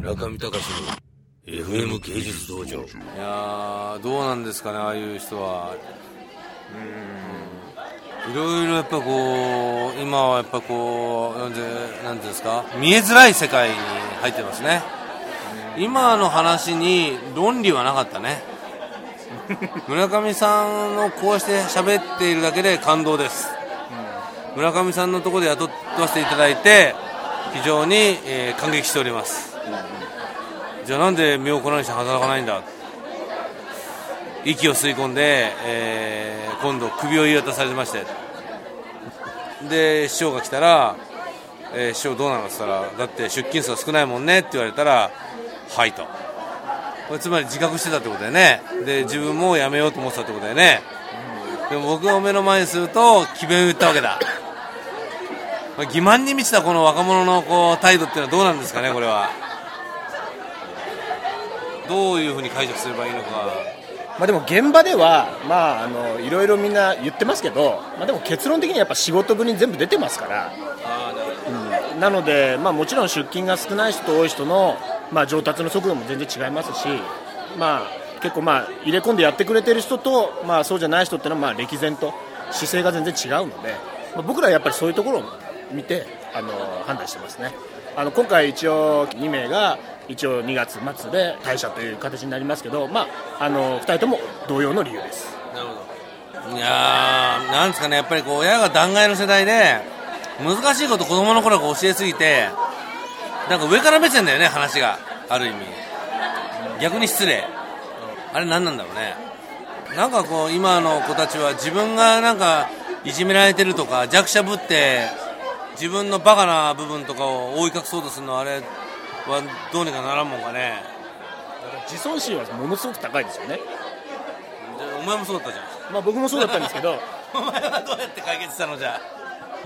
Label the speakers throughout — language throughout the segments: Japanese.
Speaker 1: 村上隆の FM 芸術道場。いやどうなんですかねああいう人は。うん。いろいろやっぱこう今はやっぱこうなんてなんていうんですか見えづらい世界に入ってますね。今の話に論理はなかったね。村上さんのこうして喋っているだけで感動です、村上さんのところで雇わせていただいて非常に、えー感激しております、じゃあなんで身を粉にして働かないんだ？息を吸い込んで、えー今度首を言い渡されまして。で師匠が来たら、えー師匠どうなのって言ったらだって出勤数が少ないもんねって言われたらはいと。これつまり自覚してたってことだよね。で自分も辞めようと思ってたってことだよね。でも僕を目の前にすると詭弁を言ったわけだ。欺瞞に満ちたこの若者のこう態度っていうのはどうなんですかねこれは。どういうふうに解釈すればいいのか。
Speaker 2: まあ、でも現場では、まあ、あのいろいろみんな言ってますけど、まあ、でも結論的にはやっぱ仕事ぶりに全部出てますから、うんなので、まあ、もちろん出勤が少ない人と多い人の、まあ、上達の速度も全然違いますし、まあ、結構、まあ、入れ込んでやってくれてる人と、まあ、そうじゃない人っていうのは、まあ、歴然と姿勢が全然違うので、まあ、僕らはやっぱりそういうところを見てあの判断してますね。あの今回、一応2名が一応2月末で退社という形になりますけど、まあ、あの2人とも同様の理由です。
Speaker 1: なるほど。いやーなんですかね。やっぱりこう親が弾劾の世代で難しいこと子供の頃から教えすぎてなんか上から目線だよね話が。ある意味。逆に失礼。あれ何なんだろうね。なんかこう今の子たちは自分がなんかいじめられてるとか弱者ぶって自分のバカな部分とかを覆い隠そうとするのはあれはどうにかならんもんかね。
Speaker 2: 自尊心はものすごく高いですよね、
Speaker 1: でお前もそうだったじゃん。
Speaker 2: まあ、僕もそうだったんですけど。
Speaker 1: お前はどうやって解決したのじゃ。あ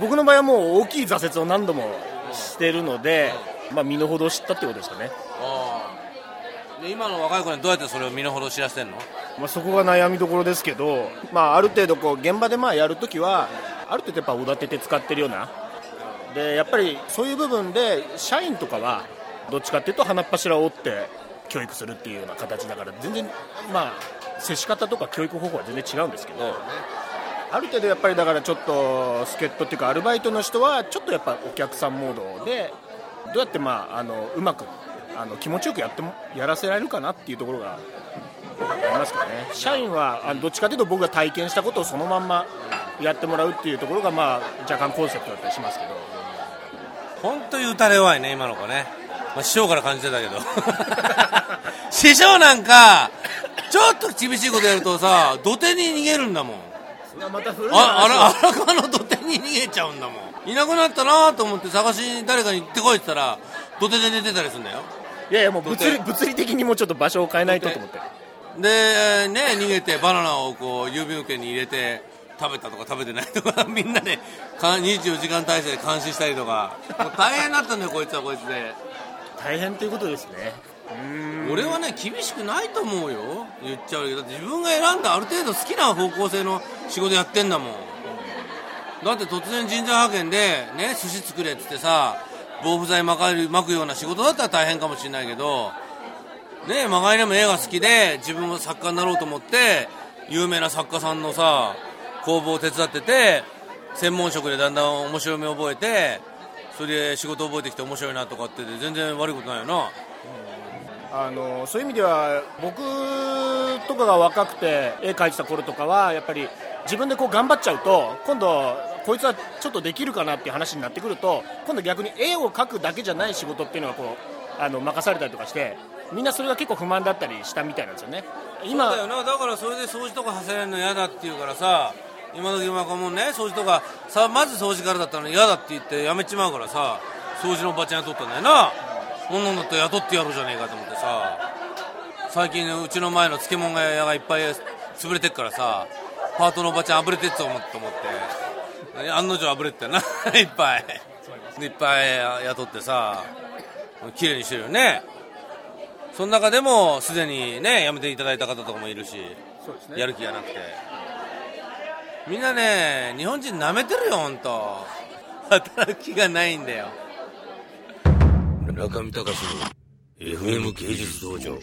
Speaker 2: 僕の場合はもう大きい挫折を何度もしてるので、まあ、身の程を知ったってことですかね、
Speaker 1: で今の若い子にどうやってそれを身の程知らせてんの？
Speaker 2: まあ、そこが悩みどころですけど、まあ、ある程度こう現場でまあやるときはある程度やっぱおだてて使ってるようなでやっぱりそういう部分で社員とかはどっちかっていうと鼻っ柱を折って教育するっていうような形だから全然まあ接し方とか教育方法は全然違うんですけどある程度やっぱりだからちょっと助っ人っていうかアルバイトの人はちょっとやっぱお客さんモードでどうやってまああのうまくあの気持ちよくやってもやらせられるかなっていうところがありますかね。社員はあのどっちかというと僕が体験したことをそのまんまやってもらうっていうところがまあ若干コンセプトだったりしますけど。
Speaker 1: 本当に打たれ弱いね今の子ね、まあ、師匠から感じてたけど。師匠なんかちょっと厳しいことやるとさ土手に逃げるんだもん。
Speaker 2: また古い
Speaker 1: あ荒川の土手に逃げちゃうんだもん。いなくなったなと思って探しに誰かに行ってこいって言ったら土手で寝てたりするんだよ。
Speaker 2: いやいやもう物理物理的にもうちょっと場所を変えないとと思って。
Speaker 1: でね逃げてバナナをこう郵便受けに入れて食べたとか食べてないとか みんなでか24時間体制で監視したりとか。もう大変だったんだよこいつはこいつで。
Speaker 2: 大変ということですね。
Speaker 1: 俺はね厳しくないと思うよ。言っちゃうけどだって自分が選んだある程度好きな方向性の仕事やってんだもん。だって突然人材派遣でね寿司作れっつってさ防腐剤巻かる巻くような仕事だったら大変かもしれないけどねまがいでも絵が好きで自分も作家になろうと思って有名な作家さんのさ工房を手伝ってて専門職でだんだん面白みを覚えてそれで仕事覚えてきて面白いなとかって全然悪いことないよな。
Speaker 2: あのそういう意味では僕とかが若くて絵描いてた頃とかはやっぱり自分でこう頑張っちゃうと今度こいつはちょっとできるかなっていう話になってくると今度逆に絵を描くだけじゃない仕事っていうのがこうあの任されたりとかしてみんなそれが結構不満だったりしたみたいなんですよね。今
Speaker 1: そうだよな。だからそれで掃除とかさせられるの嫌だって言うからさ今時の若者ね掃除とかさまず掃除からだったのに嫌だって言ってやめちまうからさ掃除のおばちゃん雇ったんだよな。こんなんだったら雇ってやろうじゃねえかと思ってさ最近うちの前の漬物屋がいっぱい潰れてっからさパートのおばちゃんあぶれてっと思ってと思って。案の定あぶれてたよな。いっぱい。でいっぱい雇ってさ綺麗にしてるよね。その中でもすでにね辞めていただいた方とかもいるしやる気がなくてみんなね日本人なめてるよ本当働きがないんだよ。中見隆の FM 芸術道場。